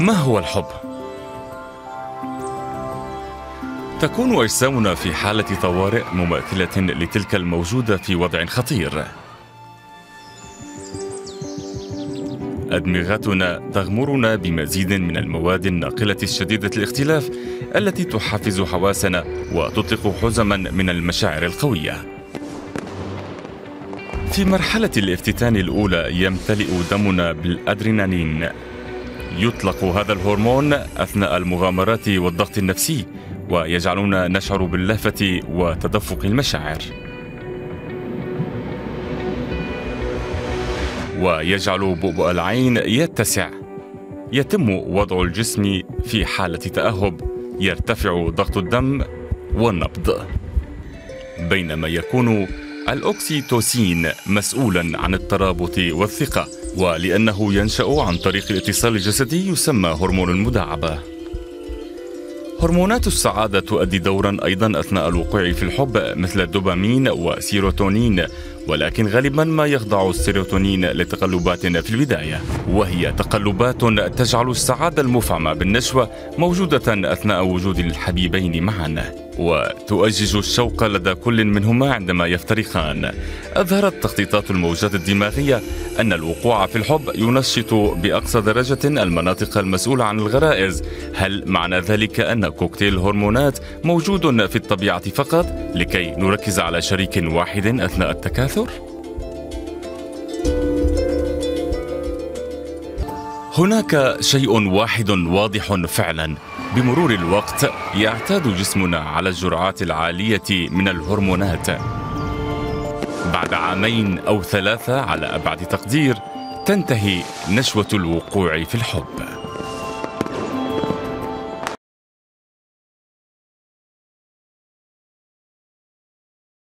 ما هو الحب؟ تكون أجسامنا في حالة طوارئ مماثلة لتلك الموجودة في وضع خطير. أدمغتنا تغمرنا بمزيد من المواد الناقلة الشديدة الاختلاف التي تحفز حواسنا وتطلق حزما من المشاعر القوية. في مرحلة الافتتان الأولى يمتلئ دمنا بالأدرينالين يطلق هذا الهرمون أثناء المغامرات والضغط النفسي ويجعلنا نشعر باللهفة وتدفق المشاعر. ويجعل بؤبؤ العين يتسع. يتم وضع الجسم في حالة تأهب يرتفع ضغط الدم والنبض. بينما يكون الاوكسيتوسين مسؤولا عن الترابط والثقة ولأنه ينشأ عن طريق الاتصال الجسدي يسمى هرمون المداعبه هرمونات السعادة تؤدي دورا أيضا أثناء الوقوع في الحب مثل الدوبامين وسيروتونين ولكن غالبا ما يخضع السيروتونين لتقلبات في البداية. وهي تقلبات تجعل السعادة المفعمة بالنشوة موجودة أثناء وجود الحبيبين معا. وتؤجج الشوق لدى كل منهما عندما يفترقان. أظهرت تخطيطات الموجات الدماغية أن الوقوع في الحب ينشط بأقصى درجة المناطق المسؤولة عن الغرائز. هل معنى ذلك أن كوكتيل الهرمونات موجود في الطبيعة فقط لكي نركز على شريك واحد أثناء التكاثر؟ هناك شيء واحد واضح فعلا. بمرور الوقت يعتاد جسمنا على الجرعات العالية من الهرمونات. بعد عامين أو ثلاثة على أبعد تقدير تنتهي نشوة الوقوع في الحب.